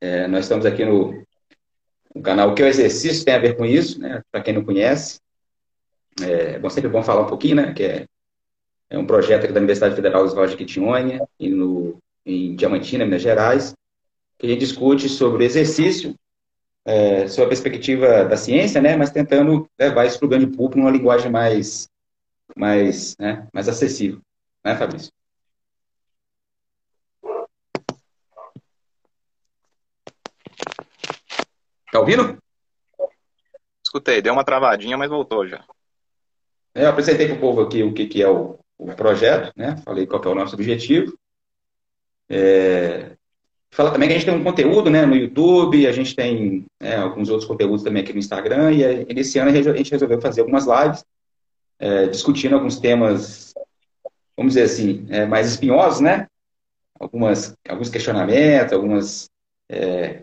É, nós estamos aqui no, no, canal O que o exercício tem a ver com isso, né? Para quem não conhece, é bom, sempre bom falar um pouquinho, né? Que é, é um projeto aqui da Universidade Federal Oswaldo de Quitinhônia e no, em Diamantina, Minas Gerais, que a gente discute sobre exercício, é, a perspectiva da ciência, né? Mas tentando levar isso para o grande público numa linguagem mais, mais, né? mais acessível, né, Fabrício? Tá ouvindo? Escutei, deu uma travadinha, mas voltou já. É, eu apresentei para o povo aqui o que, que é o, o, projeto, né? Falei qual é o nosso objetivo. É... Fala também que a gente tem um conteúdo né, no YouTube, a gente tem é, alguns outros conteúdos também aqui no Instagram, e é, nesse ano a gente resolveu fazer algumas lives é, discutindo alguns temas, vamos dizer assim, é, mais espinhosos, né? Algumas, alguns questionamentos, algumas é,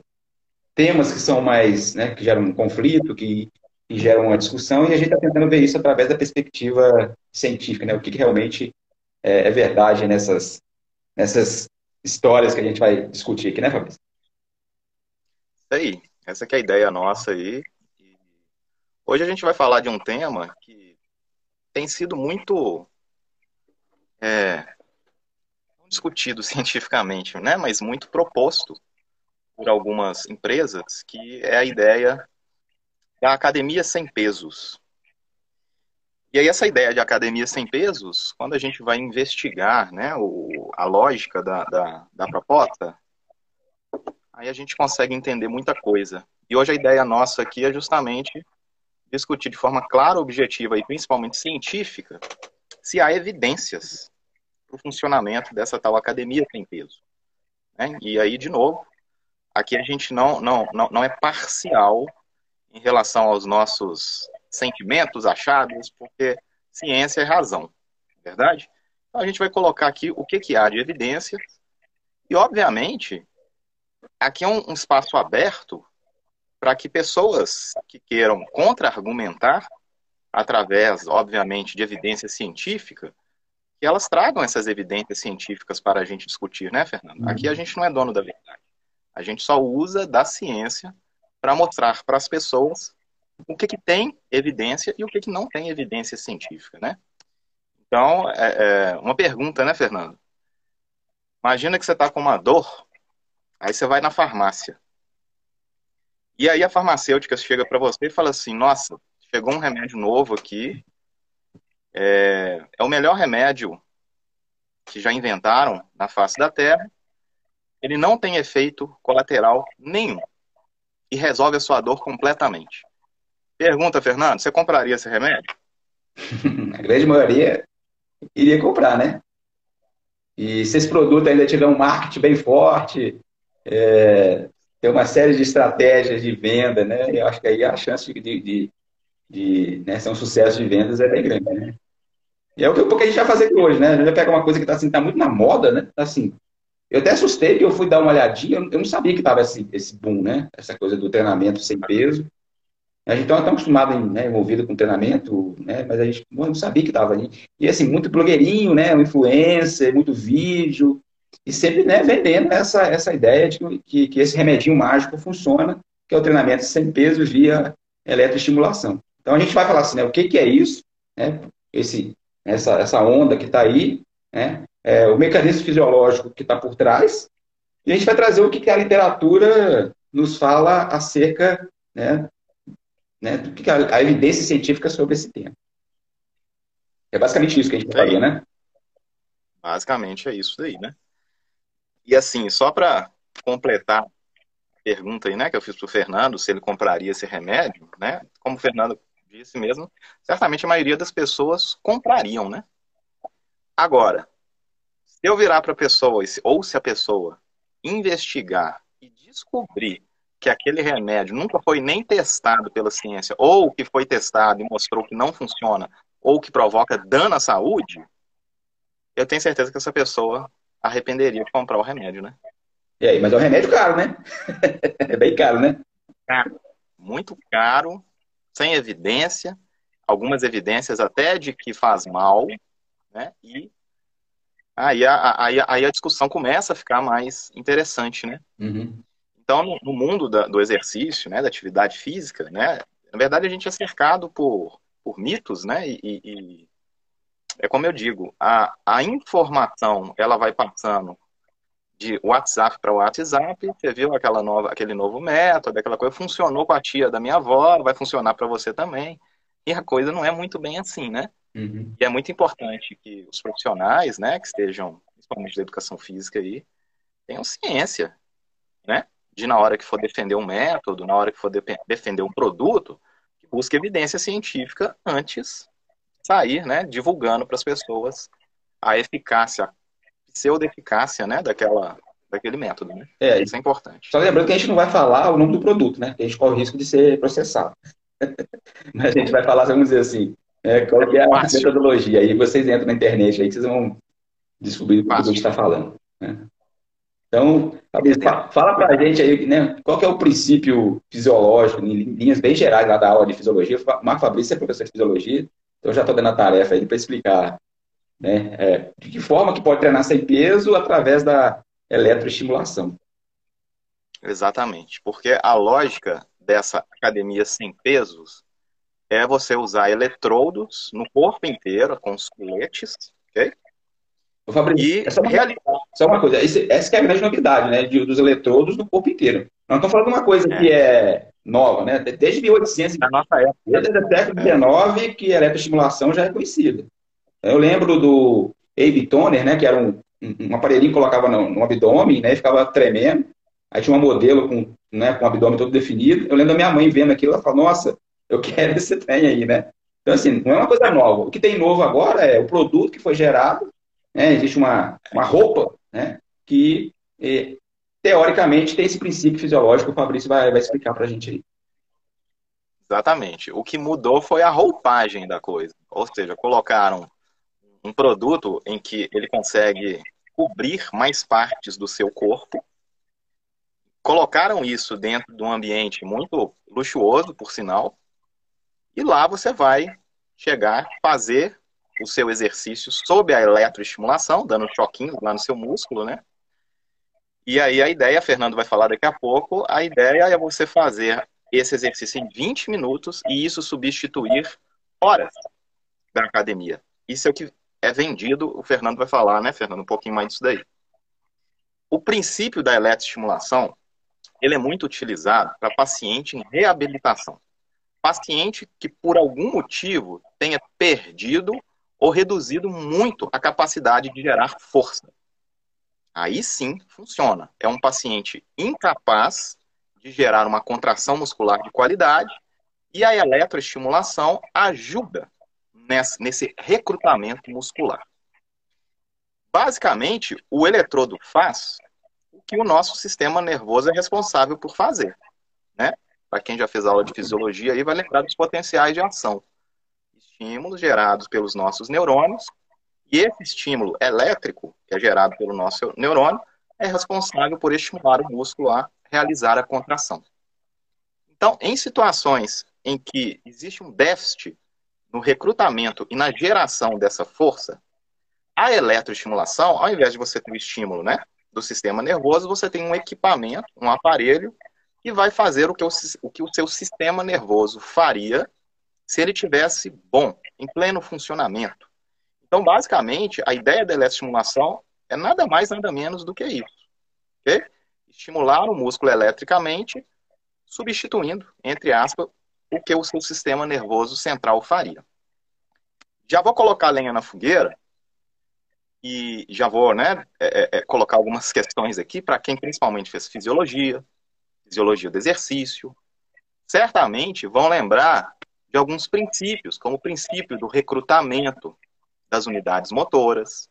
temas que são mais, né, que geram um conflito, que, que geram uma discussão, e a gente está tentando ver isso através da perspectiva científica, né, o que, que realmente é, é, verdade nessas, nessas histórias que a gente vai discutir aqui, né, Fabrício? Isso aí, essa é a ideia nossa aí. Hoje a gente vai falar de um tema que tem sido muito é, discutido cientificamente, né, mas muito proposto por algumas empresas, que é a ideia da academia sem pesos. E aí essa ideia de academia sem pesos, quando a gente vai investigar né, o, a lógica da, da, da proposta, aí a gente consegue entender muita coisa. E hoje a ideia nossa aqui é justamente discutir de forma clara, objetiva e principalmente científica se há evidências para o funcionamento dessa tal academia sem peso. Né? E aí, de novo, Aqui a gente não, não, não, não é parcial em relação aos nossos sentimentos, achados, porque ciência é razão, verdade? Então a gente vai colocar aqui o que, que há de evidência e, obviamente, aqui é um, um espaço aberto para que pessoas que queiram contra-argumentar, através, obviamente, de evidência científica, que elas tragam essas evidências científicas para a gente discutir, né, Fernando? Aqui a uhum. gente não é dono da verdade. A gente só usa da ciência para mostrar para as pessoas o que, que tem evidência e o que, que não tem evidência científica, né? Então, é, é uma pergunta, né, Fernando? Imagina que você está com uma dor, aí você vai na farmácia. E aí a farmacêutica chega para você e fala assim, nossa, chegou um remédio novo aqui, é, é o melhor remédio que já inventaram na face da Terra, ele não tem efeito colateral nenhum e resolve a sua dor completamente. Pergunta, Fernando, você compraria esse remédio? a grande maioria iria comprar, né? E se esse produto ainda tiver um marketing bem forte, é, tem uma série de estratégias de venda, né? Eu acho que aí a chance de, de, de, né, ser um sucesso de vendas é bem grande, né? E é o que, a gente vai fazer aqui hoje, né? A gente vai pegar uma coisa que está assim, tá muito na moda, né? Tá assim, eu até assustei que eu fui dar uma olhadinha, eu não sabia que estava esse, esse boom, né? Essa coisa do treinamento sem peso. A gente está acostumado, né, envolvido com treinamento, né? Mas a gente não sabia que estava ali. E assim, muito blogueirinho, né? Influencer, muito vídeo. E sempre né, vendendo essa, essa ideia de que, que esse remedinho mágico funciona, que é o treinamento sem peso via eletroestimulação. Então a gente vai falar assim, né? O que, que é isso? Né? Esse, essa, essa onda que está aí, né? é, o mecanismo fisiológico que está por trás, e a gente vai trazer o que, que a literatura nos fala acerca né, né, do que a, a, evidência científica sobre esse tema. É basicamente isso que a gente faria, né? Basicamente é isso daí, né? E assim, só para completar a pergunta aí, né, que eu fiz para o Fernando, se ele compraria esse remédio, né? Como o Fernando disse mesmo, certamente a maioria das pessoas comprariam, né? Agora, eu virar para a pessoa, ou se a pessoa investigar e descobrir que aquele remédio nunca foi nem testado pela ciência, ou que foi testado e mostrou que não funciona, ou que provoca dano à saúde, eu tenho certeza que essa pessoa arrependeria de comprar o remédio, né? E aí, mas é um remédio caro, né? é bem caro, né? Caro. Muito caro, sem evidência, algumas evidências até de que faz mal, né? E aí a, aí, aí a discussão começa a ficar mais interessante, né? Uhum. Então, no, no mundo da, do exercício, né, da atividade física, né, na verdade a gente é cercado por, por mitos, né, e, e é como eu digo, a, a informação ela vai passando de WhatsApp para WhatsApp, você viu aquela nova, aquele novo método, aquela coisa funcionou com a tia da minha avó, vai funcionar para você também. E a coisa não é muito bem assim, né? Uhum. E é muito importante que os profissionais, né, que estejam, principalmente da educação física aí, tenham ciência, né? De na hora que for defender um método, na hora que for de defender um produto, que busque evidência científica antes sair, né, divulgando para as pessoas a eficácia, a pseudo-eficácia, né, daquela, daquele método, né? É, Isso é importante. Só lembrando que a gente não vai falar o nome do produto, né? Que a gente corre o risco de ser processado. Mas a gente vai falar, vamos dizer assim, é, qual que é a Fácil. metodologia. Aí vocês entram na internet aí vocês vão descobrir o que a gente está falando. Né? Então, fala para a gente aí, né, qual que é o princípio fisiológico, em linhas bem gerais lá da aula de fisiologia. Marco Fabrício é professor de fisiologia, então já estou dando a tarefa aí para explicar né, é, de que forma que pode treinar sem peso através da eletroestimulação. Exatamente, porque a lógica dessa academia sem pesos é você usar eletrodos no corpo inteiro, com os coletes, ok? Fabrício, e é uma, realizar... só uma coisa, essa é a grande novidade, né, de, dos eletrodos no corpo inteiro. Nós estamos falando de uma coisa é. que é nova, né, desde 1800, da nossa época, desde o século XIX, é. que a eletroestimulação já é conhecida. Eu lembro do Abe Toner, né, que era um, um aparelhinho que colocava no, no abdômen, né, e ficava tremendo. Aí tinha uma modelo com, né, com o abdômen todo definido. Eu lembro da minha mãe vendo aquilo, ela falou, nossa, eu quero esse trem aí, né? Então, assim, não é uma coisa nova. O que tem novo agora é o produto que foi gerado, né? existe uma, uma roupa, né? Que, eh, teoricamente, tem esse princípio fisiológico o Fabrício vai, vai explicar para a gente aí. Exatamente. O que mudou foi a roupagem da coisa. Ou seja, colocaram um produto em que ele consegue cobrir mais partes do seu corpo. Colocaram isso dentro de um ambiente muito luxuoso, por sinal, e lá você vai chegar, fazer o seu exercício sob a eletroestimulação, dando choquinhos lá no seu músculo, né? E aí a ideia, Fernando vai falar daqui a pouco, a ideia é você fazer esse exercício em 20 minutos e isso substituir horas da academia. Isso é o que é vendido, o Fernando vai falar, né, Fernando, um pouquinho mais disso daí. O princípio da eletroestimulação, ele é muito utilizado para paciente em reabilitação paciente que por algum motivo tenha perdido ou reduzido muito a capacidade de gerar força. Aí sim funciona. É um paciente incapaz de gerar uma contração muscular de qualidade e a eletroestimulação ajuda nesse, recrutamento muscular. Basicamente, o eletrodo faz o que o nosso sistema nervoso é responsável por fazer. Né? para quem já fez aula de fisiologia aí, vai lembrar dos potenciais de ação. Estímulos gerados pelos nossos neurônios, e esse estímulo elétrico, que é gerado pelo nosso neurônio, é responsável por estimular o músculo a realizar a contração. Então, em situações em que existe um déficit no recrutamento e na geração dessa força, a eletroestimulação, ao invés de você ter o estímulo né, do sistema nervoso, você tem um equipamento, um aparelho e vai fazer o que o, o que o seu sistema nervoso faria se ele tivesse bom, em pleno funcionamento. Então, basicamente, a ideia da eletroestimulação é nada mais, nada menos do que isso. Okay? Estimular o músculo eletricamente, substituindo, entre aspas, o que o seu sistema nervoso central faria. Já vou colocar lenha na fogueira e já vou né, é, é, é colocar algumas questões aqui para quem principalmente fez fisiologia, fisiologia do exercício, certamente vão lembrar de alguns princípios, como o princípio do recrutamento das unidades motoras.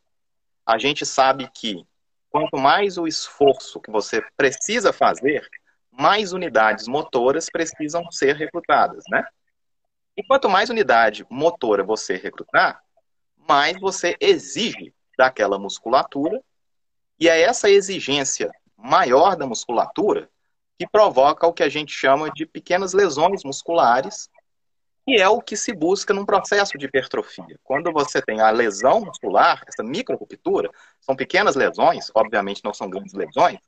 A gente sabe que quanto mais o esforço que você precisa fazer, mais unidades motoras precisam ser recrutadas, né? E quanto mais unidade motora você recrutar, mais você exige daquela musculatura, e é essa exigência maior da musculatura que provoca o que a gente chama de pequenas lesões musculares que é o que se busca num processo de hipertrofia. Quando você tem a lesão muscular, essa microruptura, são pequenas lesões, obviamente não são grandes lesões,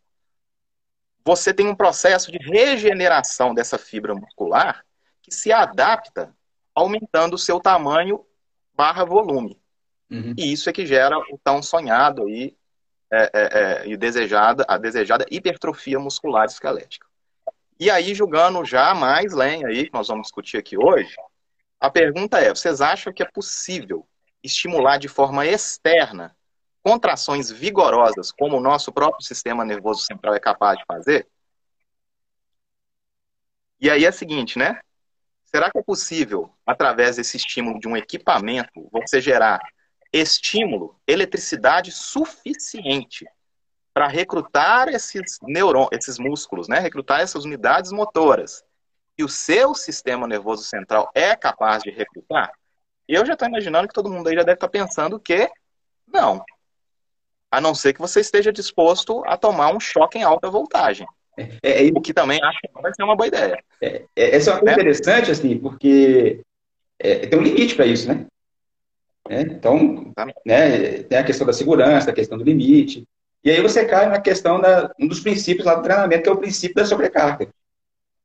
você tem um processo de regeneração dessa fibra muscular que se adapta aumentando o seu tamanho barra volume. Uhum. E isso é que gera o tão sonhado aí é, é, é, e desejada, a desejada hipertrofia muscular esquelética. E aí, julgando já mais lenha aí, que nós vamos discutir aqui hoje, a pergunta é: vocês acham que é possível estimular de forma externa contrações vigorosas, como o nosso próprio sistema nervoso central é capaz de fazer? E aí é o seguinte, né? Será que é possível, através desse estímulo de um equipamento, você gerar estímulo, eletricidade suficiente para recrutar esses neurônios, esses músculos, né? Recrutar essas unidades motoras. E o seu sistema nervoso central é capaz de recrutar? Eu já estou imaginando que todo mundo aí já deve estar tá pensando que não. A não ser que você esteja disposto a tomar um choque em alta voltagem. É, é, o que também acho que vai ser uma boa ideia. É, é, essa é uma coisa né? interessante, assim, porque é, tem um limite para isso, né? É, então, né, tem a questão da segurança, a questão do limite. E aí você cai na questão da um dos princípios lá do treinamento, que é o princípio da sobrecarga.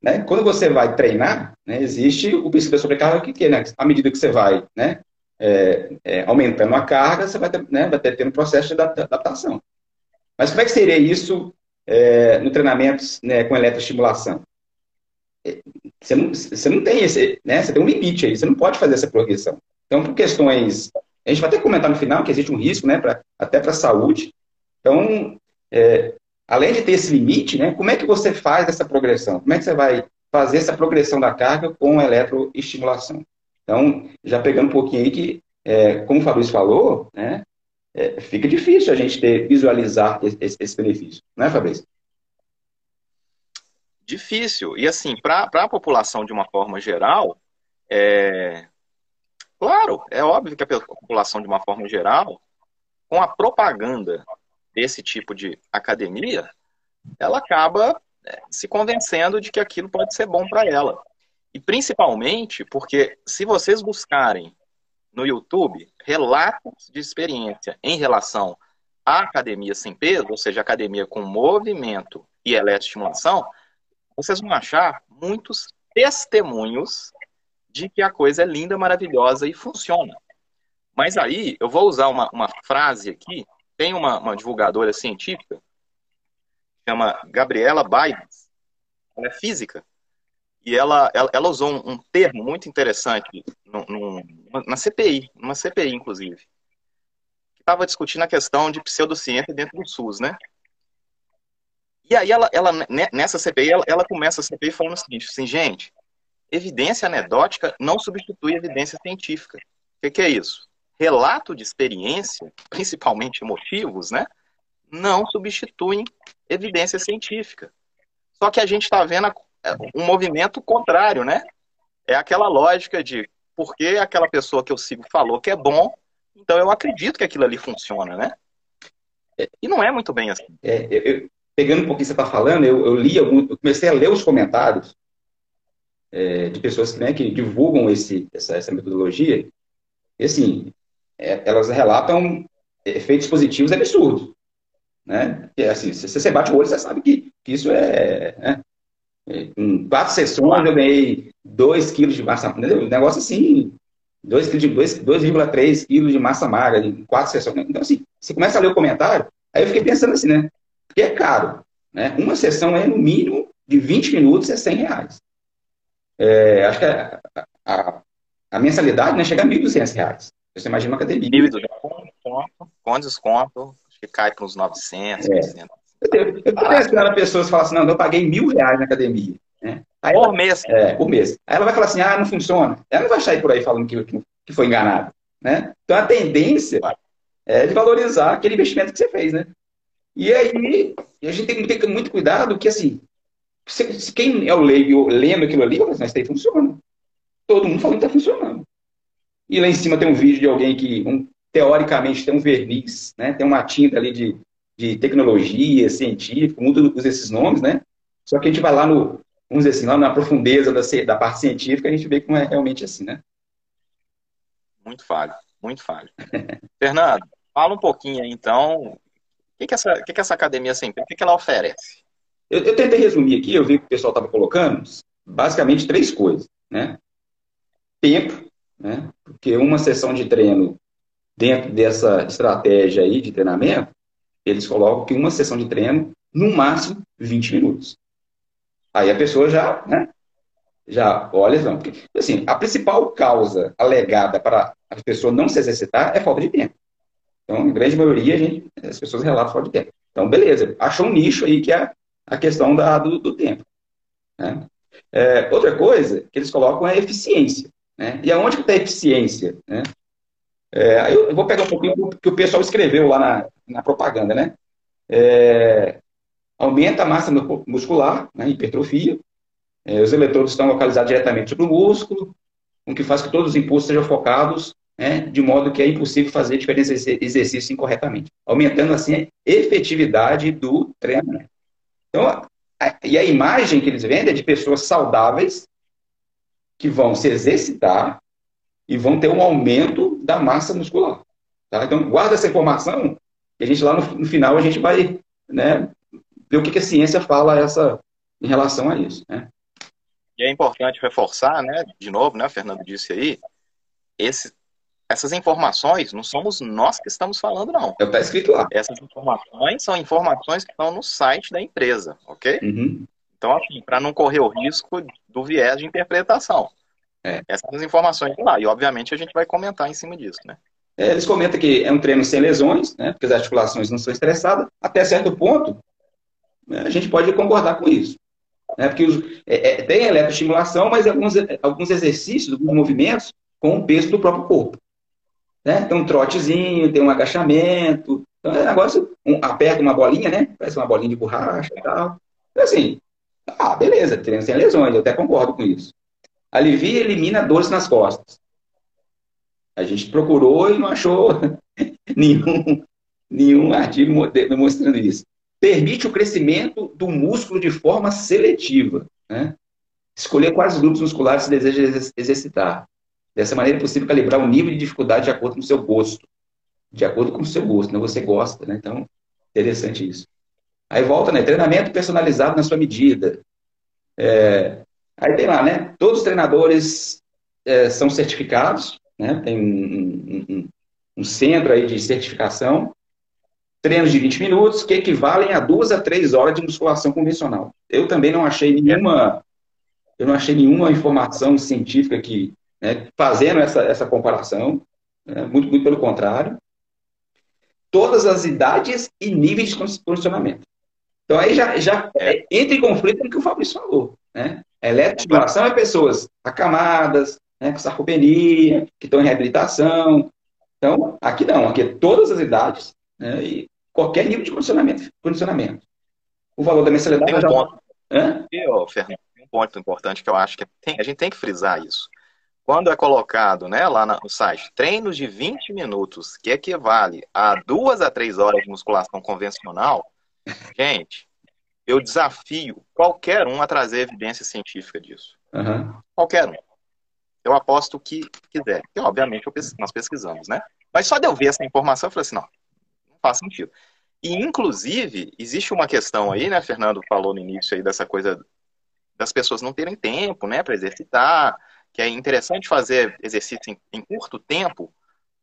Né? Quando você vai treinar, né, existe o princípio da sobrecarga, que, que né, à medida que você vai né, é, é, aumentando a carga, você vai, ter, né, vai ter, ter um processo de adaptação. Mas como é que seria isso é, no treinamento né, com eletroestimulação? É, você não, você não tem esse, né, você tem um limite aí, você não pode fazer essa progressão. Então, por questões, a gente vai até comentar no final que existe um risco, né, pra, até para a saúde. Então, é, além de ter esse limite, né, como é que você faz essa progressão? Como é que você vai fazer essa progressão da carga com eletroestimulação? Então, já pegando um pouquinho aí que, é, como o Fabrício falou, né, é, fica difícil a gente ter, visualizar esse, esse benefício, né, Fabrício? Difícil. E assim, para a população de uma forma geral, é... claro, é óbvio que a população de uma forma geral, com a propaganda desse tipo de academia, ela acaba é, se convencendo de que aquilo pode ser bom para ela. E principalmente porque se vocês buscarem no YouTube relatos de experiência em relação à academia sem peso, ou seja, academia com movimento e eletroestimulação, vocês vão achar muitos testemunhos de que a coisa é linda, maravilhosa e funciona. Mas aí eu vou usar uma, uma frase aqui tem uma, uma divulgadora científica, chama Gabriela Baibas, ela é física, e ela, ela, ela usou um, um, termo muito interessante no, no, na CPI, numa CPI, inclusive, que estava discutindo a questão de pseudociência dentro do SUS, né? E aí ela, ela nessa CPI, ela, ela começa a CPI falando o seguinte, assim, gente, evidência anedótica não substitui evidência científica. O que, que é isso? Relato de experiência, principalmente emotivos, né, não substituem evidência científica. Só que a gente está vendo um movimento contrário, né? É aquela lógica de porque aquela pessoa que eu sigo falou que é bom, então eu acredito que aquilo ali funciona, né? E não é muito bem assim. É, eu, pegando um pouquinho que você está falando, eu, eu li algum, eu comecei a ler os comentários é, de pessoas né, que divulgam esse, essa, essa metodologia. E assim, é, elas relatam efeitos positivos absurdos. Né? Que, assim, se você bate o olho, você sabe que, que isso é. Né? Em quatro sessões eu ganhei 2 quilos de massa. Um negócio assim, 2,3 quilos de massa magra em quatro sessões. Então, assim, você começa a ler o comentário, aí eu fiquei pensando assim, né? Porque é caro. Né? Uma sessão é, no mínimo, de 20 minutos é 100 reais. É, acho que a, a, a mensalidade né, chega a 1.200 reais. Você imagina uma academia. Híbrido, com desconto, com desconto, acho que cai para uns 900, é. 800. Eu estou pensando pessoas que falam assim, não, eu paguei mil reais na academia. Né? Aí por ela, mês. É, por mês. Aí ela vai falar assim, ah, não funciona. Ela não vai sair por aí falando que, que foi enganado. Né? Então a tendência é de valorizar aquele investimento que você fez, né? E aí, a gente tem que ter muito cuidado que, assim, se, se quem é o leigo lendo aquilo ali, fala assim, mas isso aí funciona. Todo mundo falando que está funcionando. E lá em cima tem um vídeo de alguém que, um, teoricamente, tem um verniz, né? Tem uma tinta ali de, de tecnologia, científico, o mundo usa esses nomes, né? Só que a gente vai lá no, vamos dizer assim, lá na profundeza da, da parte científica, a gente vê que não é realmente assim, né? Muito falho, muito falho. Fernando, fala um pouquinho aí, então, o que, que, essa, que, que essa academia sempre, o que, que ela oferece? Eu, eu tentei resumir aqui, eu vi que o pessoal estava colocando, basicamente três coisas, né? Tempo, né? Porque uma sessão de treino dentro dessa estratégia aí de treinamento, eles colocam que uma sessão de treino, no máximo, 20 minutos. Aí a pessoa já, né, já olha, não, porque, assim, a principal causa alegada para a pessoa não se exercitar é falta de tempo. Então, em grande maioria, gente, as pessoas relatam falta de tempo. Então, beleza, achou um nicho aí que é a questão da, do, do tempo. Né? É, outra coisa que eles colocam é eficiência. Né? E aonde que está a eficiência? Né? É, eu vou pegar um pouquinho que o pessoal escreveu lá na, na propaganda, né? É, aumenta a massa muscular, né, hipertrofia. É, os eletrodos estão localizados diretamente sobre o músculo, o que faz que todos os impulsos sejam focados, né, de modo que é impossível fazer diferentes exercícios incorretamente, aumentando assim a efetividade do treinamento. Então, a, e a imagem que eles vendem é de pessoas saudáveis que vão se exercitar e vão ter um aumento da massa muscular. Tá? Então, guarda essa informação e a gente lá no, no final a gente vai né, ver o que, que, a ciência fala essa, em relação a isso. Né? E é importante reforçar, né, de novo, né, Fernando disse aí, esse, essas informações não somos nós que estamos falando, não. É está escrito lá. Essas informações são informações que estão no site da empresa, ok? Uhum. Então, assim, para não correr o risco do viés de interpretação. É. Essas são as informações lá. E, obviamente, a gente vai comentar em cima disso, né? É, eles comentam que é um treino sem lesões, né? Porque as articulações não são estressadas. Até certo ponto, né, a gente pode concordar com isso. Né? Porque os, é, é, tem eletroestimulação, mas alguns, alguns exercícios, alguns movimentos com o peso do próprio corpo. Né? Tem um trotezinho, tem um agachamento. Então é um negócio, um, aperta uma bolinha, né? Parece uma bolinha de borracha e tal. Então, assim, ah, beleza, treino sem lesões, eu até concordo com isso. Alivia e elimina dores nas costas. A gente procurou e não achou nenhum, nenhum artigo mostrando isso. Permite o crescimento do músculo de forma seletiva. Né? Escolher quais grupos musculares se deseja exercitar. Dessa maneira é possível calibrar o nível de dificuldade de acordo com o seu gosto. De acordo com o seu gosto, né? Você gosta, né? Então, interessante isso. Aí volta, né? Treinamento personalizado na sua medida. É, Aí tem lá, né? Todos os treinadores é, são certificados, né? Tem um, um, um, centro aí de certificação. Treinos de 20 minutos, que equivalem a duas a três horas de musculação convencional. Eu também não achei nenhuma, eu não achei nenhuma informação científica que, né, fazendo essa, essa comparação, né? muito, muito pelo contrário. Todas as idades e níveis de condicionamento. Então aí já, já é, entra em conflito com o que o Fabrício falou. Né? Eletroestimulação é pessoas acamadas, né, com sarcopenia, que estão em reabilitação. Então, aqui não, aqui é todas as idades né, e qualquer nível de condicionamento. condicionamento. O valor da mensalidade... Tem um ponto. Hã? Eu, Fernando, tem um ponto importante que eu acho que tem, a gente tem que frisar isso. Quando é colocado né, lá no site treinos de 20 minutos, que equivale a duas a três horas de musculação convencional, gente, eu desafio qualquer um a trazer evidência científica disso. Uhum. Qualquer um. Eu aposto o que quiser. E, obviamente, nós pesquisamos, né? Mas só de eu ver essa informação, eu falei assim, não, não faz sentido. E, inclusive, existe uma questão aí, né, Fernando falou no início aí dessa coisa das pessoas não terem tempo, né, para exercitar, que é interessante fazer exercício em, em curto tempo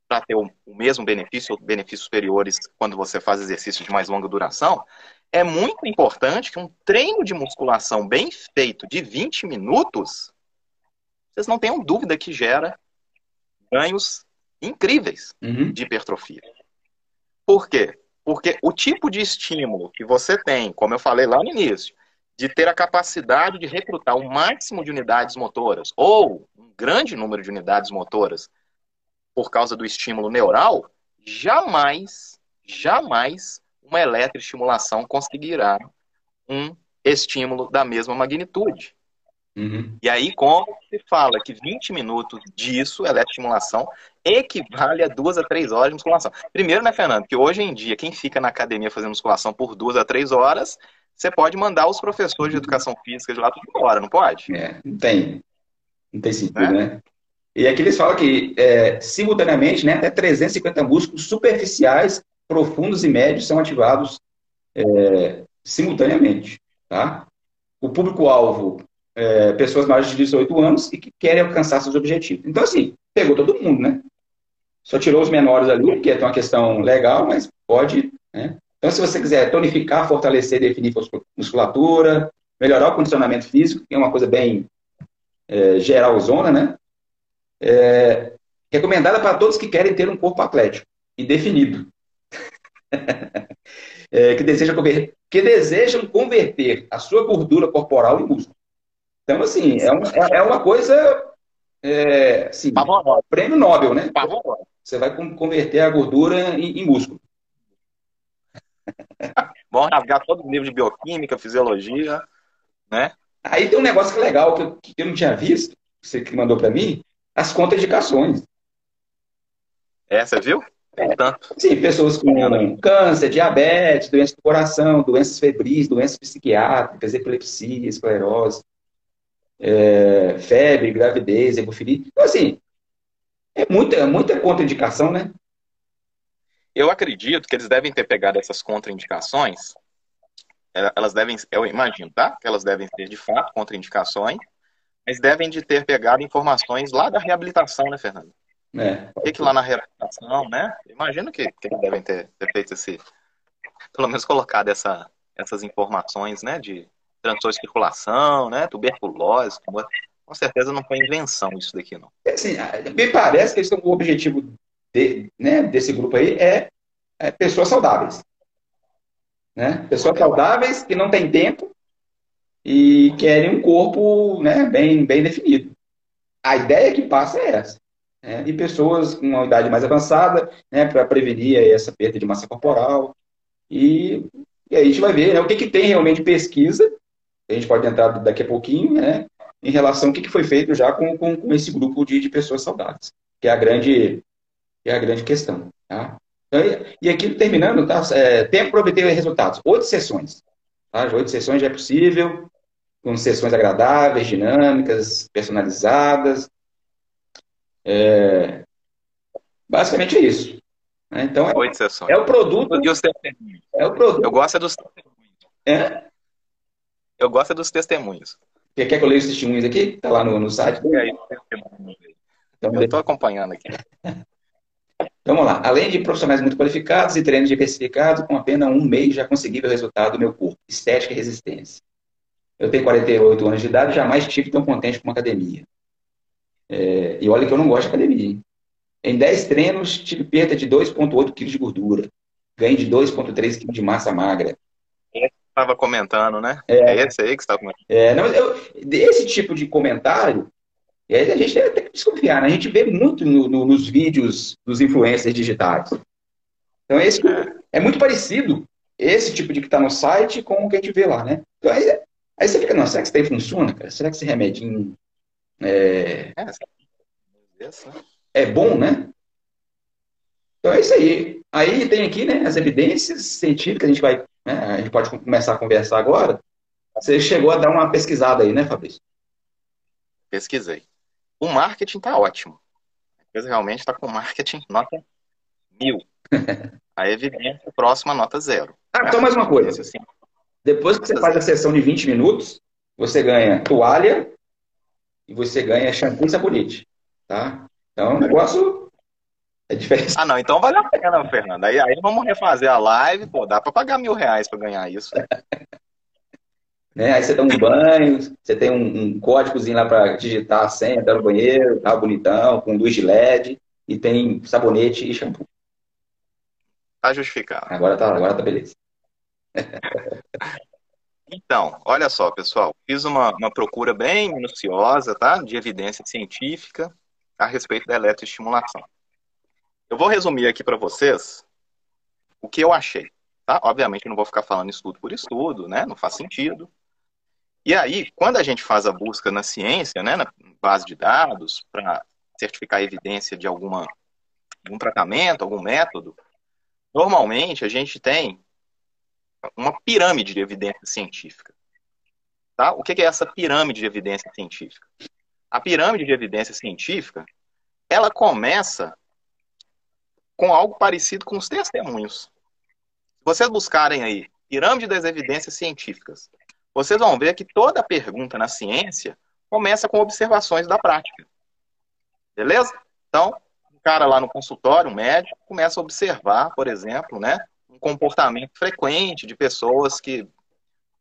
para ter o, mesmo benefício ou benefícios superiores quando você faz exercício de mais longa duração é muito importante que um treino de musculação bem feito de 20 minutos, vocês não tenham dúvida que gera ganhos incríveis uhum. de hipertrofia. Por quê? Porque o tipo de estímulo que você tem, como eu falei lá no início, de ter a capacidade de recrutar o máximo de unidades motoras, ou um grande número de unidades motoras, por causa do estímulo neural, jamais, jamais uma eletroestimulação conseguirá um estímulo da mesma magnitude. Uhum. E aí, como se fala que 20 minutos disso, eletroestimulação, equivale a duas a três horas de musculação. Primeiro, né, Fernando, que hoje em dia, quem fica na academia fazendo musculação por duas a três horas, você pode mandar os professores de educação física de lá tudo embora, não pode? É, não tem. Não tem sentido, né? né? E aqui eles falam que, é, simultaneamente, né, até 350 músculos superficiais, profundos e médios são ativados é, simultaneamente. Tá? O público-alvo é pessoas maiores de 18 anos e que querem alcançar seus objetivos. Então, assim, pegou todo mundo, né? Só tirou os menores ali, porque é uma questão legal, mas pode. Né? Então, se você quiser tonificar, fortalecer, definir musculatura, melhorar o condicionamento físico, que é uma coisa bem é, geralzona, né? É, recomendada para todos que querem ter um corpo atlético e definido. é, que, desejam converter, que desejam converter a sua gordura corporal em músculo. Então, assim, é, um, é, é uma coisa. É, assim, prêmio Nobel, né? Você vai converter a gordura em, em músculo. Vamos rasgar todo o livro de bioquímica, fisiologia, né? Aí tem um negócio que é legal, que eu, que eu não tinha visto, você que mandou para mim, as contraindicações. É, você viu? É, sim, pessoas com câncer, diabetes, doença do coração, doenças febris, doenças psiquiátricas, epilepsia, esclerose, é, febre, gravidez, hemofilia. Então, assim, é muita, é muita contraindicação, né? Eu acredito que eles devem ter pegado essas contraindicações, é, elas devem, eu imagino, tá? Que elas devem ter, de fato, contraindicações, mas devem de ter pegado informações lá da reabilitação, né, Fernando? É. O que, lá na reabilitação, né? Imagino que, que devem ter, ter, feito esse, pelo menos colocado essa, essas informações, né, de transtorno de circulação, né, tuberculose, com certeza não foi invenção isso daqui, não. É, assim, me parece que o objetivo de, né, desse grupo aí é, é pessoas saudáveis. Né? Pessoas saudáveis que não têm tempo e querem um corpo né, bem, bem definido. A ideia que passa é essa. Né? E pessoas com uma idade mais avançada, né, para prevenir essa perda de massa corporal. E, e aí a gente vai ver né, o que, que tem realmente pesquisa, a gente pode entrar daqui a pouquinho, né, em relação ao que, que foi feito já com, com, com esse grupo de, de pessoas saudáveis, que é a grande, é a grande questão. Tá? Então, e aqui terminando, tá? É, tempo para obter resultados. Oito sessões. Tá? Oito sessões já é possível com sessões agradáveis, dinâmicas, personalizadas. É... Basicamente é isso. Né? Então, é, Oito sessões. é o produto. É o produto. Eu gosto é dos testemunhos. É? Eu gosto é dos testemunhos. Quer que eu leia os testemunhos aqui? Tá lá no, no site? Aí, então, eu estou acompanhando aqui. Então, vamos lá. Além de profissionais muito qualificados e treinos diversificados, com apenas um mês já consegui ver o resultado do meu corpo. Estética e resistência. Eu tenho 48 anos de idade, jamais tive tão contente com uma academia. É, e olha que eu não gosto de academia. Em 10 treinos, tive perda de 2,8 kg de gordura. Ganho de 2,3 kg de massa magra. Estava comentando, né? É, é esse aí que você estava comentando. É, não, eu, esse tipo de comentário, é, a gente tem que desconfiar. Né? A gente vê muito no, no, nos vídeos dos influencers digitais. Então, esse é. é muito parecido, esse tipo de que está no site, com o que a gente vê lá, né? Então, é, Aí você fica, nossa, será que isso daí funciona, cara? Será que esse remedinho é, é bom, né? Então é isso aí. Aí tem aqui, né, as evidências científicas, a gente vai, né, a gente pode começar a conversar agora. Você chegou a dar uma pesquisada aí, né, Fabrício? Pesquisei. O marketing tá ótimo. A empresa realmente está com marketing nota mil. a evidência próxima nota zero. Ah, então mais uma coisa. Assim, depois que você faz a sessão de 20 minutos, você ganha toalha e você ganha shampoo e sabonete. Tá? Então, o negócio é diferente. Ah, não, então vale a pena, Fernando. Aí, aí vamos refazer a live, pô, dá para pagar mil reais para ganhar isso. né? Aí você dá um banho, você tem um, um códigozinho lá para digitar a senha, entrar no banheiro, tá bonitão, com luz de LED, e tem sabonete e shampoo. Tá justificado. Agora tá, agora tá beleza. Então, olha só, pessoal, fiz uma, uma procura bem minuciosa, tá? De evidência científica a respeito da eletroestimulação. Eu vou resumir aqui para vocês o que eu achei, tá? Obviamente, não vou ficar falando estudo por estudo, né? Não faz sentido. E aí, quando a gente faz a busca na ciência, né, na base de dados, para certificar a evidência de alguma, algum tratamento, algum método, normalmente a gente tem uma pirâmide de evidência científica. Tá? O que é essa pirâmide de evidência científica? A pirâmide de evidência científica, ela começa com algo parecido com os testemunhos. Se vocês buscarem aí pirâmide das evidências científicas, vocês vão ver que toda pergunta na ciência começa com observações da prática. Beleza? Então, um cara lá no consultório, um médico, começa a observar, por exemplo, né, um comportamento frequente de pessoas que,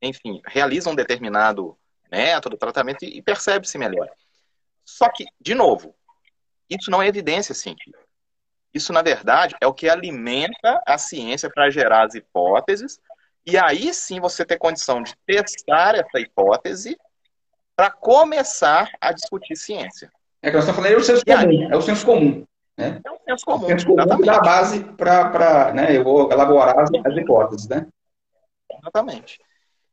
enfim, realizam um determinado método, tratamento e percebe-se melhor. Só que, de novo, isso não é evidência científica. Isso, na verdade, é o que alimenta a ciência para gerar as hipóteses, e aí sim você ter condição de testar essa hipótese para começar a discutir ciência. É que nós estamos falando aí o senso comum, aí, é o senso comum. Né? É o senso comum. O senso comum dá base para né, eu vou elaborar as, as hipóteses, né? Exatamente.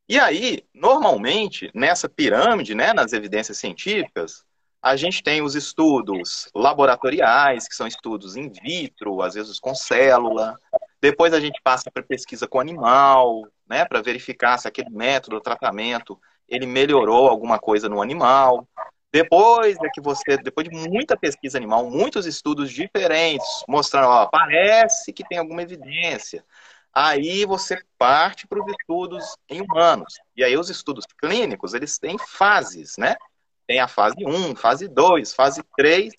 E aí, normalmente, nessa pirâmide, né, nas evidências científicas, a gente tem os estudos laboratoriais, que são estudos in vitro, às vezes com célula. Depois a gente passa para pesquisa com animal, né, para verificar se aquele método, tratamento, ele melhorou alguma coisa no animal. Depois é que você, depois de muita pesquisa animal, muitos estudos diferentes, mostrando, ó, parece que tem alguma evidência. Aí você parte para os estudos em humanos. E aí os estudos clínicos, eles têm fases, né? Tem a fase 1, fase 2, fase 3,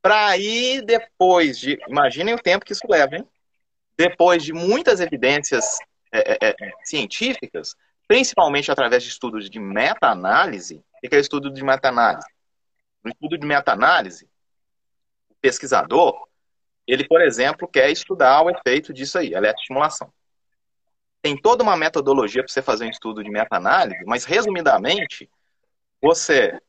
para aí depois de. Imaginem o tempo que isso leva, hein? Depois de muitas evidências é, é, é, científicas, principalmente através de estudos de meta-análise. O que é o estudo de meta-análise? No estudo de meta-análise, o pesquisador, ele, por exemplo, quer estudar o efeito disso aí, eletroestimulação. Tem toda uma metodologia para você fazer um estudo de meta-análise, mas, resumidamente, você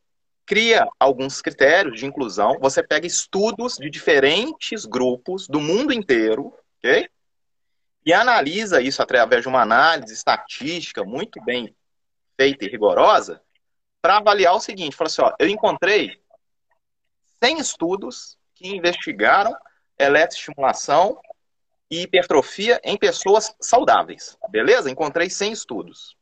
cria alguns critérios de inclusão, você pega estudos de diferentes grupos do mundo inteiro, ok? E analisa isso através de uma análise estatística muito bem feita e rigorosa, para avaliar o seguinte, fala assim, ó, eu encontrei 100 estudos que investigaram eletroestimulação e hipertrofia em pessoas saudáveis, beleza? Encontrei 100 estudos.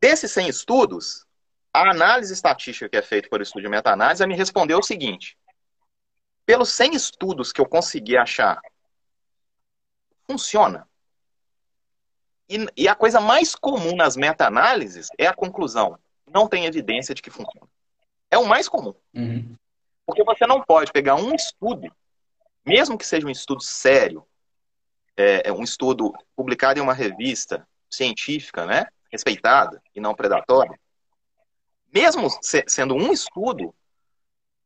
Desses 100 estudos, a análise estatística que é feita por estudo de meta-análise me respondeu o seguinte: pelos 100 estudos que eu consegui achar, funciona. E, e a coisa mais comum nas meta-análises é a conclusão: não tem evidência de que funciona. É o mais comum. Uhum. Porque você não pode pegar um estudo, mesmo que seja um estudo sério, é, é um estudo publicado em uma revista científica, né, respeitada e não predatória, mesmo sendo um estudo,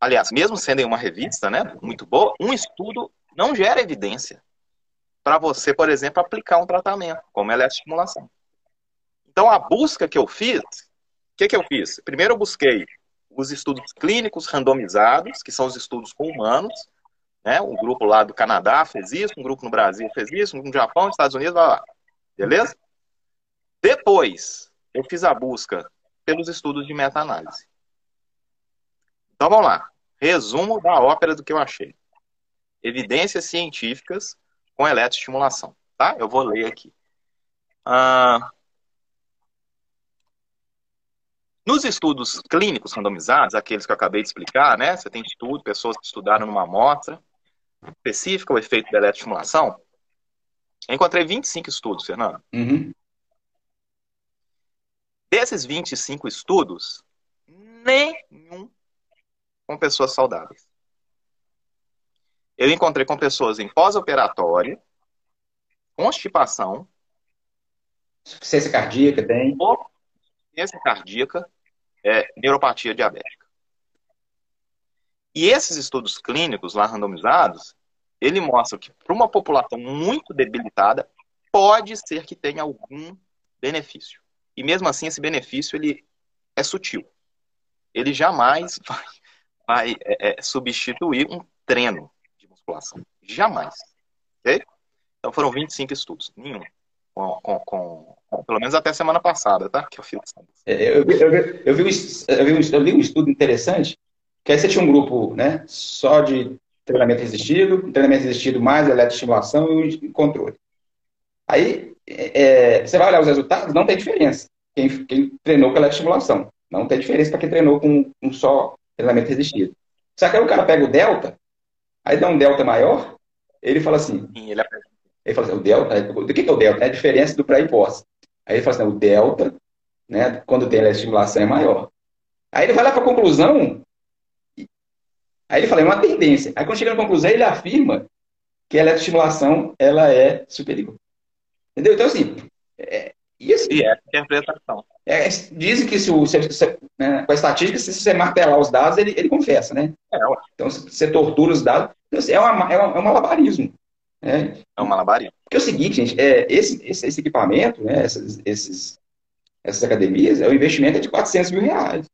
aliás, mesmo sendo em uma revista, né, muito boa, um estudo não gera evidência para você, por exemplo, aplicar um tratamento, como eletroestimulação. Então, a busca que eu fiz, que, que eu fiz? Primeiro, eu busquei os estudos clínicos randomizados, que são os estudos com humanos, né? Um grupo lá do Canadá fez isso, um grupo no Brasil fez isso, um no Japão, nos Estados Unidos, vai lá. Beleza? Depois, eu fiz a busca pelos estudos de meta-análise. Então vamos lá. Resumo da ópera do que eu achei. Evidências científicas com eletroestimulação. Tá? Eu vou ler aqui. Ah, nos estudos clínicos randomizados, aqueles que eu acabei de explicar, né? Você tem estudo, pessoas que estudaram numa amostra específica o efeito da eletroestimulação. Eu encontrei 25 estudos, Fernando. Uhum. Desses 25 estudos, nenhum com pessoas saudáveis. Eu encontrei com pessoas em pós-operatório, constipação. Insuficiência cardíaca tem. Insuficiência cardíaca, é, neuropatia diabética. E esses estudos clínicos lá randomizados, ele mostra que para uma população muito debilitada, pode ser que tenha algum benefício. E mesmo assim, esse benefício ele é sutil. Ele jamais vai, vai é, é, substituir um treino de musculação. Jamais. Ok? Então foram 25 estudos. Nenhum. Com, com, com, pelo menos até semana passada, tá? Que eu fiz. Eu, eu, eu, vi um, eu, um, um estudo interessante, que aí você tinha um grupo né, só de treinamento resistido, treinamento resistido mais eletroestimulação e controle. Aí é, é, você vai olhar os resultados, não tem diferença. Quem, quem treinou com eletroestimulação. Não tem diferença para quem treinou com um só treinamento resistido. Só que aí o cara pega o delta, aí dá um delta maior, ele fala assim. Sim, ele, ele fala assim, o delta, do que, que é o delta? É a diferença do pré e pós. Aí ele fala assim, o delta, né, quando tem a estimulação é maior. Aí ele vai lá para a conclusão, aí ele fala, é uma tendência. Aí quando chega na conclusão, ele afirma que a eletroestimulação ela é superior. Entendeu? Então, assim, é, e assim, e é a interpretação. É, dizem que se, o, se, se né, com a estatística, se você martelar os dados, ele, ele confessa, né? É, então, se você tortura os dados, então, assim, é, uma, é, uma, é um malabarismo. Né? É um malabarismo. Porque é o seguinte, gente, é, esse, esse, esse equipamento, né, esses, esses, essas academias, é o investimento é de 400 mil reais.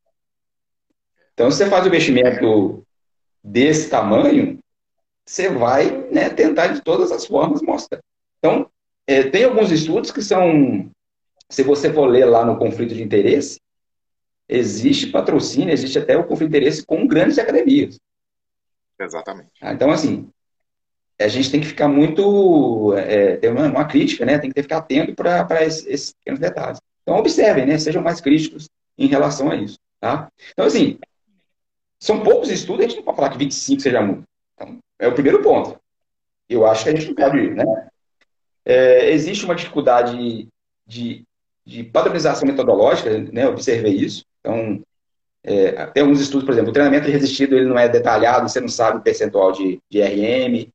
Então, se você faz um investimento desse tamanho, você vai né, tentar de todas as formas mostrar. Então, é, tem alguns estudos que são se você for ler lá no conflito de interesse, existe patrocínio, existe até o conflito de interesse com grandes academias. Exatamente. Ah, então, assim, a gente tem que ficar muito. É, ter uma, uma, crítica, né? Tem que ficar atento para esses, esses, pequenos detalhes. Então, observem, né? Sejam mais críticos em relação a isso. Tá? Então, assim, são poucos estudos, a gente não pode falar que 25 seja muito. Então, é o primeiro ponto. Eu acho que a gente não pode. Né? É, existe uma dificuldade de de padronização metodológica, né, observei isso. Então, é, tem alguns estudos, por exemplo, o treinamento resistido ele não é detalhado, você não sabe o percentual de, de RM.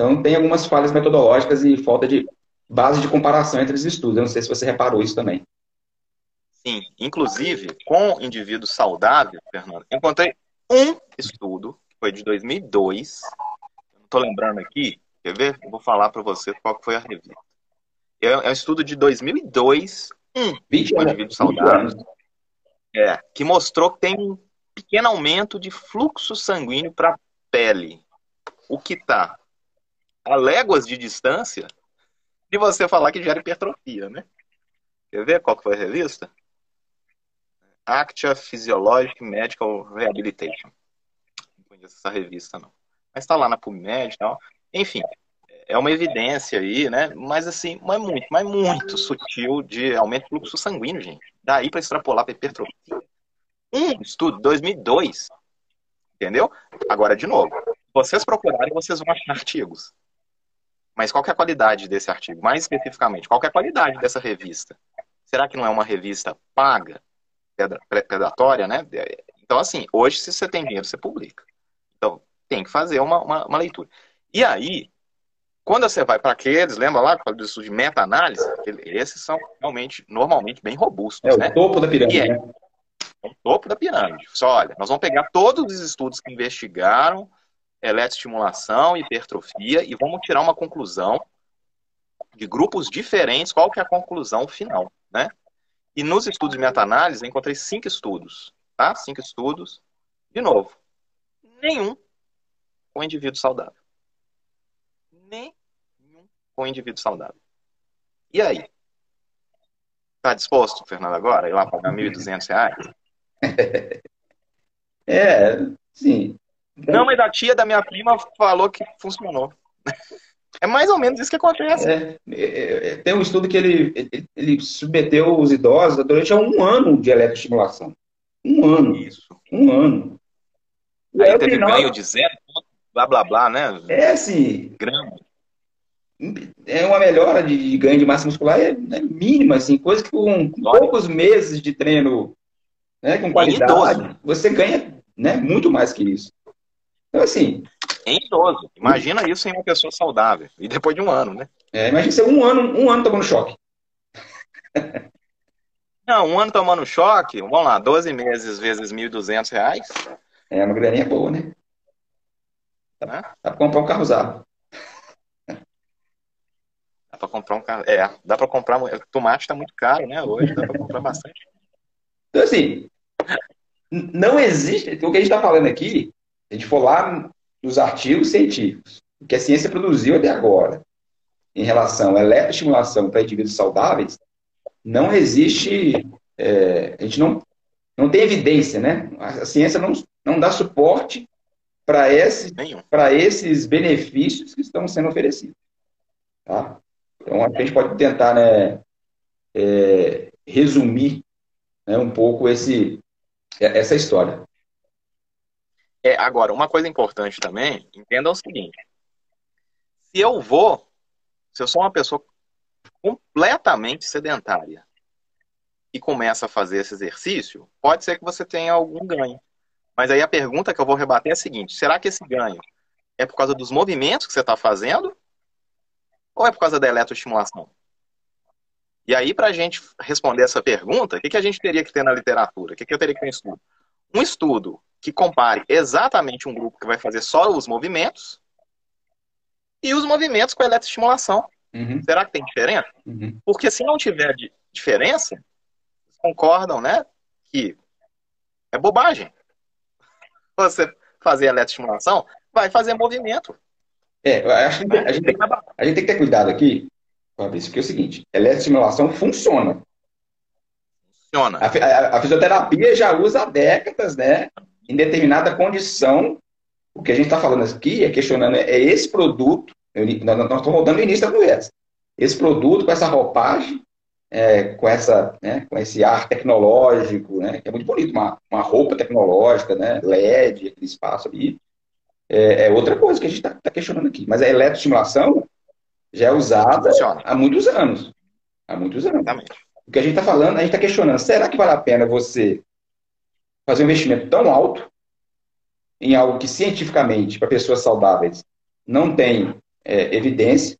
Então, tem algumas falhas metodológicas e falta de base de comparação entre os estudos. Eu não sei se você reparou isso também. Sim, inclusive, com indivíduo saudável, Fernando, encontrei um estudo, que foi de 2002, não estou lembrando aqui, quer ver? Eu vou falar para você qual foi a revista. É, é um estudo de 2002, um 20 anos, indivíduo saudável, é, que mostrou que tem um pequeno aumento de fluxo sanguíneo para a pele. O que está a léguas de distância de você falar que gera hipertrofia, né? Quer ver qual que foi a revista? Actia Physiologic Medical Rehabilitation. Não conheço essa revista, não. Mas está lá na PubMed e tal. Enfim, é uma evidência aí, né? Mas assim, mas muito, mas muito sutil de aumento do fluxo sanguíneo, gente. Daí para extrapolar para hipertrofia. Um estudo, 2002. Entendeu? Agora, de novo, vocês procurarem, vocês vão achar artigos. Mas qual é a qualidade desse artigo? Mais especificamente, qual é a qualidade dessa revista? Será que não é uma revista paga, predatória, né? Então, assim, hoje, se você tem dinheiro, você publica. Então, tem que fazer uma, uma, uma leitura. E aí, quando você vai para aqueles, lembra lá do estudo de meta-análise? Esses são realmente, normalmente, bem robustos. É né? o topo da pirâmide. É, né? é o topo da pirâmide. Só olha, nós vamos pegar todos os estudos que investigaram eletroestimulação, hipertrofia e vamos tirar uma conclusão de grupos diferentes. Qual que é a conclusão final, né? E nos estudos de meta-análise, eu encontrei cinco estudos, tá? Cinco estudos. De novo, nenhum com indivíduo saudável nenhum com indivíduo saudável. E aí? Está disposto, Fernando, agora, ir lá pagar R$ 1.200? É, sim. Não, mas a tia da minha prima falou que funcionou. É mais ou menos isso que acontece. É, é, é tem um estudo que ele, ele, ele, submeteu os idosos durante um ano de eletroestimulação. Um ano. Isso. Um ano. Aí, aí teve final, ganho de zero blá blá blá, né? É assim. É uma melhora de, de ganho de massa muscular é, é mínima, assim, coisa que com, com poucos meses de treino, né, com qualidade, você ganha, né, muito mais que isso. Então, assim. Em idoso. Imagina isso em uma pessoa saudável. E depois de um ano, né? É, imagina você um ano, um ano tomando choque. Não, um ano tomando choque, vamos lá, 12 meses vezes R$ 1.200. É uma graninha boa, né? Dá, né? dá pra comprar um carro usado. Dá pra comprar um carro. É, dá pra comprar. Tomate tá muito caro, né? Hoje dá pra comprar bastante. Então, assim, não existe. O que a gente está falando aqui, a gente for lá nos artigos científicos, o que a ciência produziu até agora, em relação à eletroestimulação para indivíduos saudáveis, não existe. É, a gente não, não tem evidência, né? A ciência não, não dá suporte para esses, esses benefícios que estão sendo oferecidos. Tá? Então, a gente pode tentar né, é, resumir né, um pouco esse, essa história. É, agora, uma coisa importante também, entenda o seguinte: se eu vou, se eu sou uma pessoa completamente sedentária e começa a fazer esse exercício, pode ser que você tenha algum ganho. Mas aí a pergunta que eu vou rebater é a seguinte: será que esse ganho é por causa dos movimentos que você está fazendo ou é por causa da eletroestimulação? E aí, para a gente responder essa pergunta, o que, que a gente teria que ter na literatura? O que, que eu teria que ter em estudo? Um estudo que compare exatamente um grupo que vai fazer só os movimentos e os movimentos com a eletroestimulação. Uhum. Será que tem diferença? Uhum. Porque se não tiver diferença, concordam, né, que é bobagem. Você fazer eletroestimulação, vai fazer movimento. É, acho que a gente, tem, a gente tem que ter cuidado aqui, Fabrício, porque é o seguinte, eletroestimulação funciona. Funciona. A, a, a, fisioterapia já usa há décadas, né? Em determinada condição. O que a gente está falando aqui é questionando é esse produto, eu, nós, nós estamos voltando no início da conversa. Esse produto com essa roupagem, é, com, essa, né, com esse ar tecnológico, né, que é muito bonito, uma, uma roupa tecnológica, né, LED, aquele espaço ali, é, é outra coisa que a gente está tá questionando aqui. Mas a eletroestimulação já é usada Funciona. há muitos anos. Há muitos anos. Exatamente. O que a gente está falando, a gente está questionando, será que vale a pena você fazer um investimento tão alto em algo que cientificamente, para pessoas saudáveis, não tem é, evidência?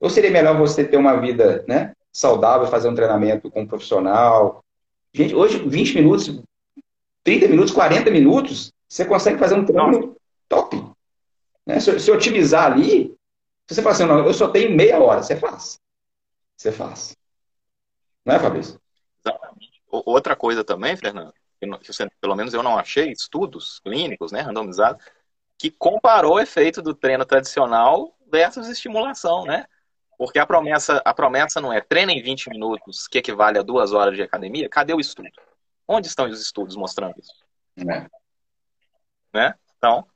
Ou seria melhor você ter uma vida né, saudável, fazer um treinamento com um profissional? Gente, hoje, 20 minutos, 30 minutos, 40 minutos, você consegue fazer um treino top. Né? Se, se otimizar ali, se você fala assim, não, eu só tenho meia hora, você faz. Você faz. Não é, Fabrício? Exatamente. Outra coisa também, Fernando, pelo menos eu não achei estudos clínicos, né, randomizados, que comparou o efeito do treino tradicional versus estimulação, né? Porque a promessa, a promessa não é treina em 20 minutos, que equivale a duas horas de academia. Cadê o estudo? Onde estão os estudos mostrando isso? É. Né? Então,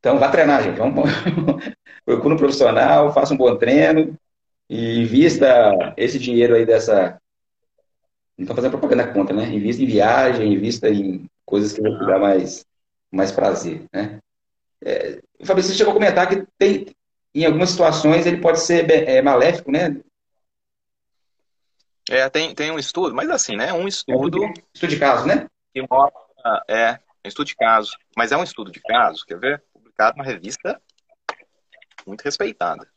Então, vá treinar, gente. Vamos, procura um profissional, faça um bom treino e invista esse dinheiro aí dessa. Não estou fazendo propaganda conta, né? Invista em viagem, invista em coisas que vão te dar mais, mais prazer, né? É, o Fabrício chegou a comentar que tem, em algumas situações ele pode ser é, maléfico, né? É, tem, tem um estudo, mas assim, né? Um estudo. É estudo de caso, né? Que mostra. É, um estudo de caso. Mas é um estudo de caso, quer ver? publicado numa revista muito respeitada,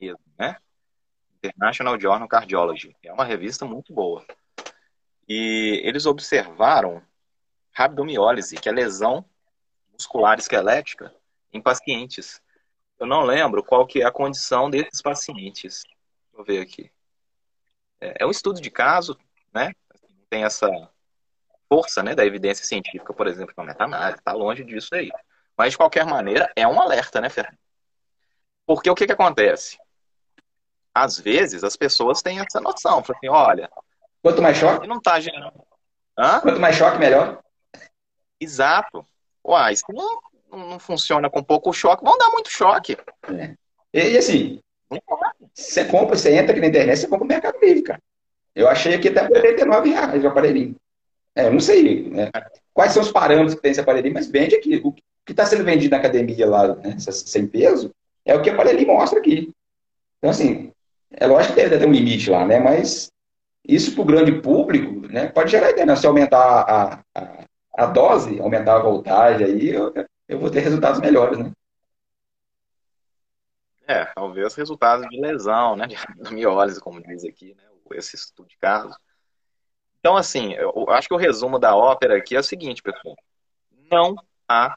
mesmo, né? International Journal Cardiology. É uma revista muito boa. E eles observaram rabdomiólise, que é lesão muscular esquelética em pacientes. Eu não lembro qual que é a condição desses pacientes. Vou ver aqui. É, é um estudo de caso, né? Tem essa força né, da evidência científica, por exemplo, com a meta-análise, está longe disso aí. Mas, de qualquer maneira, é um alerta, né, Fernando? Porque o que, que acontece? Às vezes, as pessoas têm essa noção. Assim, olha... Quanto mais choque... Não tá gerando... Hã? Quanto mais choque, melhor. Exato. Uai, se não, não funciona com pouco choque, vão dar muito choque. É. E, assim, você compra, você entra aqui na internet, você compra no Mercado Livre, cara. Eu achei aqui até por 89 reais o aparelhinho. É, eu não sei né? quais são os parâmetros que tem esse aparelhinho, mas vende aqui. O que está sendo vendido na academia lá, né, sem peso, é o que o aparelhinho mostra aqui. Então, assim, é lógico que deve ter um limite lá, né? Mas isso para o grande público, né, pode gerar ideia. Né? Se aumentar a, a, a dose, aumentar a voltagem, aí eu, eu vou ter resultados melhores, né? É, talvez resultados de lesão, né? De miólise, como diz aqui, né? Esse estudo de caso. Então, assim, eu acho que o resumo da ópera aqui é o seguinte, pessoal. Não há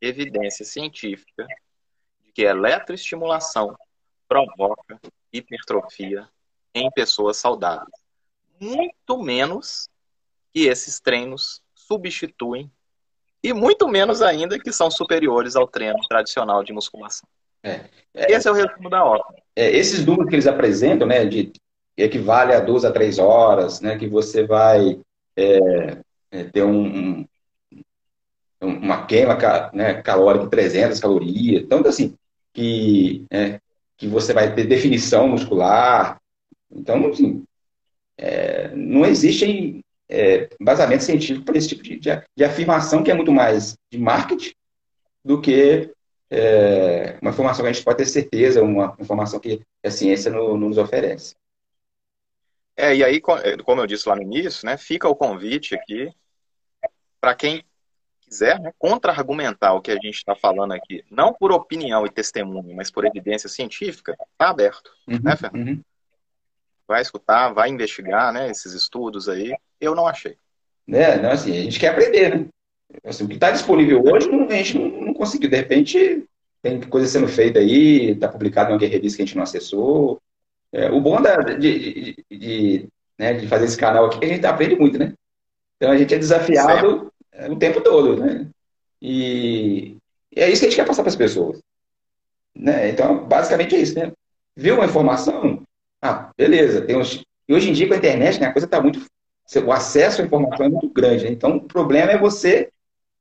evidência científica de que eletroestimulação provoca hipertrofia em pessoas saudáveis. Muito menos que esses treinos substituem e muito menos ainda que são superiores ao treino tradicional de musculação. É, é, Esse é o resumo da ópera. É, esses números que eles apresentam, né, de equivale a duas a três horas, né, que você vai é, é, ter um, um, uma queima né, calórica de 300 calorias. Então, assim, que, é, que você vai ter definição muscular. Então, assim, é, não existe é, basamento científico para esse tipo de, de, de, afirmação que é muito mais de marketing do que é, uma informação que a gente pode ter certeza, uma informação que a ciência no, nos oferece. É, e aí, como eu disse lá no início, né, fica o convite aqui para quem quiser né, contra-argumentar o que a gente está falando aqui, não por opinião e testemunho, mas por evidência científica, está aberto, uhum, né, Fernando? Uhum. Vai escutar, vai investigar, né, esses estudos aí. Eu não achei. É, não, assim, a gente quer aprender, né? Assim, o que está disponível hoje, a gente não, não, conseguiu. De repente, tem coisa sendo feita aí, está publicado em alguma revista que a gente não acessou. É, o bom da, de, de, de, né, de, fazer esse canal aqui é que a gente aprende muito, né? Então a gente é desafiado certo. o tempo todo, né? E, e, é isso que a gente quer passar para as pessoas. Né? Então, basicamente é isso, né? Viu uma informação? Ah, beleza. Tem uns... E hoje em dia, com a internet, né, a coisa está muito. O acesso à informação é muito grande. Né? Então, o problema é você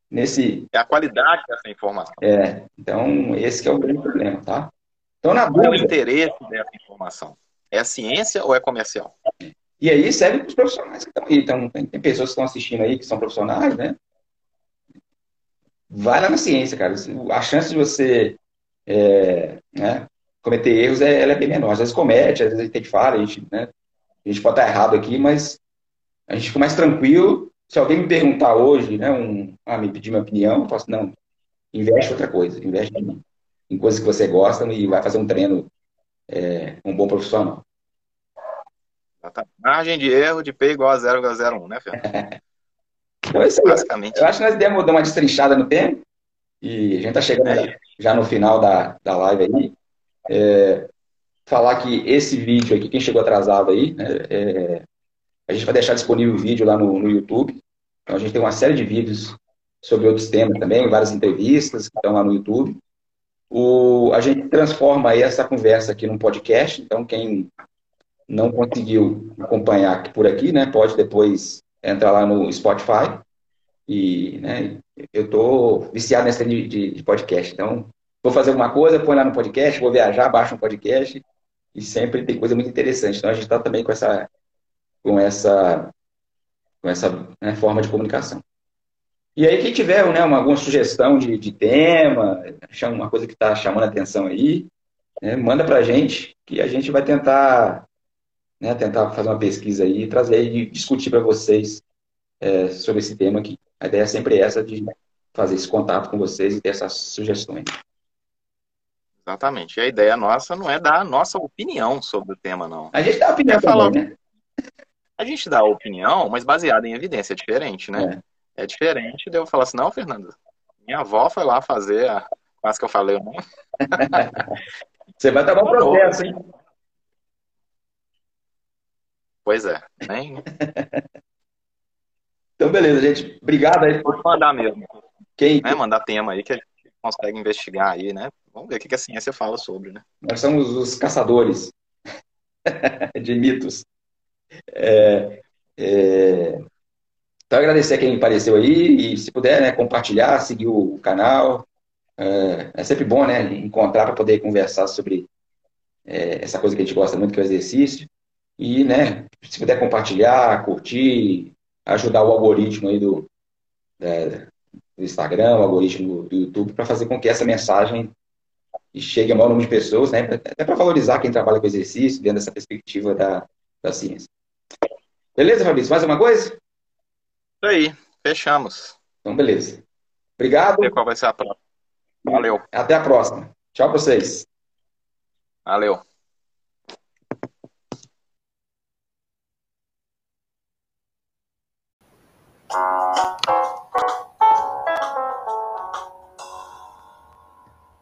nesse. É a qualidade dessa informação. É. Então, esse é o grande problema, tá? Então, na dúvida. Qual é o interesse dessa informação? É ciência ou é comercial? E aí serve para os profissionais que estão aí. Então, tem, tem pessoas que estão assistindo aí que são profissionais, né? Vai lá na ciência, cara. A chance de você é, né, cometer erros é, ela é bem menor. Às vezes comete, às vezes a gente fala, a gente, né, a gente pode estar errado aqui, mas a gente fica mais tranquilo. Se alguém me perguntar hoje, né, um, ah, me pedir minha opinião, eu posso, não, investe outra coisa, investe em em coisas que você gosta e vai fazer um treino é, um bom profissional. Margem de erro de P igual a 0,01, né, Fernando? então, isso Basicamente. Eu acho que nós demos dar uma destrinchada no tempo e a gente está chegando é. já no final da, da live aí. É, falar que esse vídeo aqui, quem chegou atrasado aí, né, é, a gente vai deixar disponível o vídeo lá no, no YouTube. Então a gente tem uma série de vídeos sobre outros temas também, várias entrevistas que estão lá no YouTube. O, a gente transforma aí essa conversa aqui num podcast, então quem não conseguiu acompanhar por aqui, né, pode depois entrar lá no Spotify. E né, eu tô viciado nessa de, de, de podcast, então vou fazer alguma coisa, põe lá no podcast, vou viajar, baixo um podcast e sempre tem coisa muito interessante. Então a gente está também com essa com essa com essa né, forma de comunicação. E aí, quem tiver né, uma, alguma sugestão de, de tema, uma coisa que está chamando a atenção aí, né, manda para a gente, que a gente vai tentar, né, tentar fazer uma pesquisa aí, trazer e discutir para vocês é, sobre esse tema aqui. A ideia é sempre essa de fazer esse contato com vocês e ter essas sugestões. Exatamente. E a ideia nossa não é dar a nossa opinião sobre o tema, não. A gente dá a opinião é falar, né? A gente dá a opinião, mas baseada em evidência, é diferente, né? É. É diferente de eu falar assim, não, Fernando, minha avó foi lá fazer a... Quase que eu falei o nome. Você vai tomar um processo, hein? Pois é. Nem... então, beleza, gente. Obrigado aí. Pode mandar mesmo. Quem? Né? Mandar tema aí que a gente consegue investigar aí, né? Vamos ver o que a ciência fala sobre, né? Nós somos os caçadores de mitos. É, é... Então, agradecer a quem apareceu aí e, se puder, né, compartilhar, seguir o canal. É, é sempre bom, né, encontrar para poder conversar sobre é, essa coisa que a gente gosta muito, que é o exercício. E, né, se puder compartilhar, curtir, ajudar o algoritmo aí do, é, do Instagram, o algoritmo do YouTube, para fazer com que essa mensagem chegue a maior número de pessoas, né, até para valorizar quem trabalha com exercício, dentro dessa perspectiva da, da ciência. Beleza, Fabrício? Mais uma coisa? Isso aí, fechamos. Então, beleza. Obrigado. Qual vai ser a próxima? Valeu. Até a próxima. Tchau pra vocês. Valeu. Thank